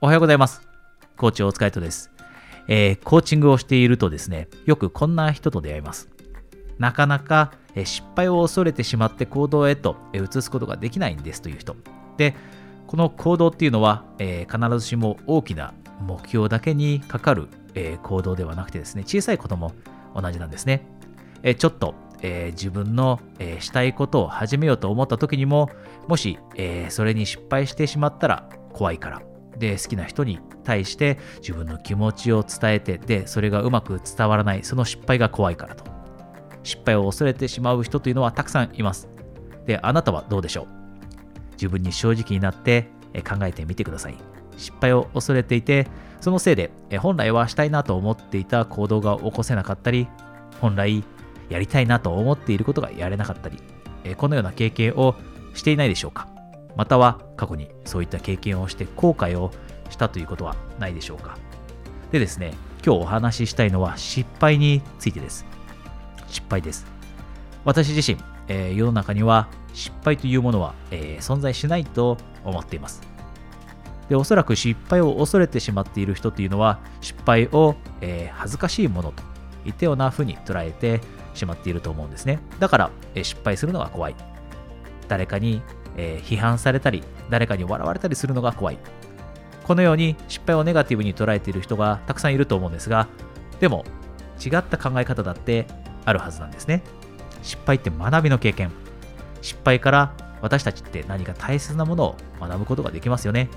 おはようございます。コーチ大塚とです、えー、コーチングをしているとですね、よくこんな人と出会います。なかなか失敗を恐れてしまって行動へと移すことができないんですという人。で、この行動っていうのは、えー、必ずしも大きな目標だけにかかる、えー、行動ではなくてですね、小さいことも同じなんですね。えー、ちょっと、え、自分の、えしたいことを始めようと思った時にも、もし、えそれに失敗してしまったら怖いから。で、好きな人に対して自分の気持ちを伝えて、で、それがうまく伝わらない、その失敗が怖いからと。失敗を恐れてしまう人というのはたくさんいます。で、あなたはどうでしょう？自分に正直になって考えてみてください。失敗を恐れていて、そのせいで本来はしたいなと思っていた行動が起こせなかったり、本来やりたいなと思っていることがやれなかったり、このような経験をしていないでしょうか？または過去にそういった経験をして後悔をしたということはないでしょうかでですね、今日お話ししたいのは失敗についてです。失敗です。私自身、えー、世の中には失敗というものは、えー、存在しないと思っています。で、おそらく失敗を恐れてしまっている人というのは、失敗を、えー、恥ずかしいものといったような風に捉えてしまっていると思うんですね。だから、え、失敗するのが怖い。誰かに、えー、批判されたり、誰かに笑われたりするのが怖い。このように失敗をネガティブに捉えている人がたくさんいると思うんですが、でも、違った考え方だってあるはずなんですね。失敗って学びの経験。失敗から私たちって何か大切なものを学ぶことができますよね。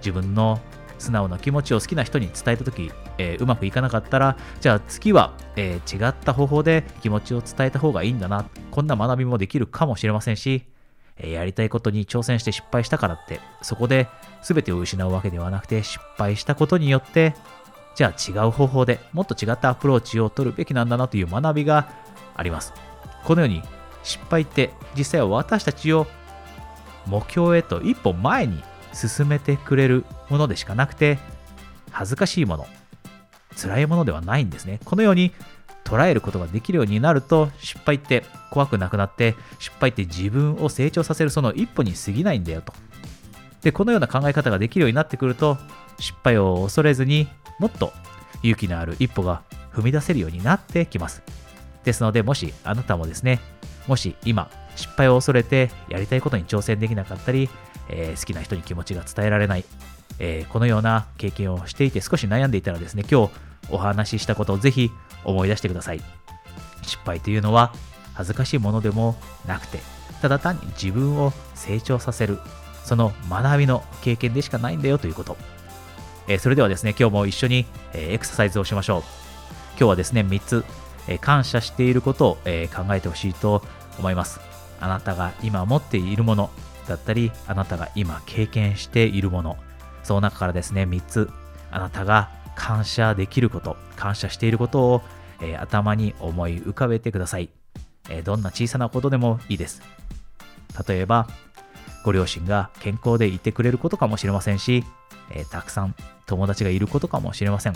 自分の素直な気持ちを好きな人に伝えたとき、えー、うまくいかなかったら、じゃあ次は、えー、違った方法で気持ちを伝えた方がいいんだな。こんな学びもできるかもしれませんし、え、やりたいことに挑戦して失敗したからって、そこで全てを失うわけではなくて、失敗したことによって、じゃあ違う方法でもっと違ったアプローチを取るべきなんだなという学びがあります。このように失敗って実際は私たちを目標へと一歩前に進めてくれるものでしかなくて、恥ずかしいもの、辛いものではないんですね。このように捉えることができるようになると、失敗って怖くなくなって、失敗って自分を成長させるその一歩に過ぎないんだよと。で、このような考え方ができるようになってくると、失敗を恐れずにもっと勇気のある一歩が踏み出せるようになってきます。ですので、もしあなたもですね、もし今、失敗を恐れてやりたいことに挑戦できなかったり、えー、好きな人に気持ちが伝えられない、えー、このような経験をしていて少し悩んでいたらですね、今日お話ししたことをぜひ思い出してください。失敗というのは恥ずかしいものでもなくて、ただ単に自分を成長させる、その学びの経験でしかないんだよということ。え、それではですね、今日も一緒に、えエクササイズをしましょう。今日はですね、3つ、え感謝していることを、え考えてほしいと思います。あなたが今持っているものだったり、あなたが今経験しているもの、その中からですね、3つ、あなたが感謝できること、感謝していることを、えー、頭に思い浮かべてください、えー、どんな小さなことでもいいです。例えば、ご両親が健康でいてくれることかもしれませんし、えー、たくさん友達がいることかもしれません。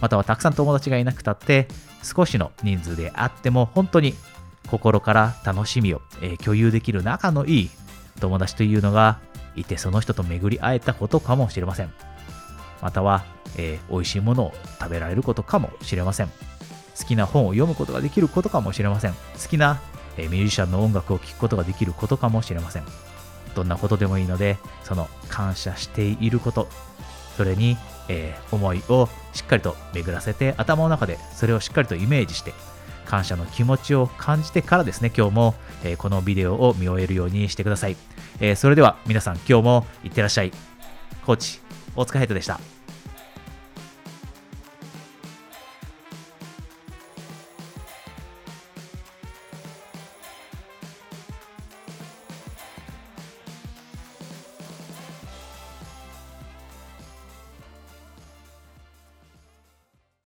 またはたくさん友達がいなくたって少しの人数であっても本当に心から楽しみを、え、共有できる仲のいい友達というのがいてその人と巡り会えたことかもしれません。または、えー、美味しいものを食べられることかもしれません。好きな本を読むことができることかもしれません。好きな、えー、ミュージシャンの音楽を聴くことができることかもしれません。どんなことでもいいので、その感謝していること、それに、えー、思いをしっかりと巡らせて、頭の中でそれをしっかりとイメージして、感謝の気持ちを感じてからですね、今日も、えー、このビデオを見終えるようにしてください。えー、それでは皆さん今日もいってらっしゃい。コーチ、大塚ヘイトでした。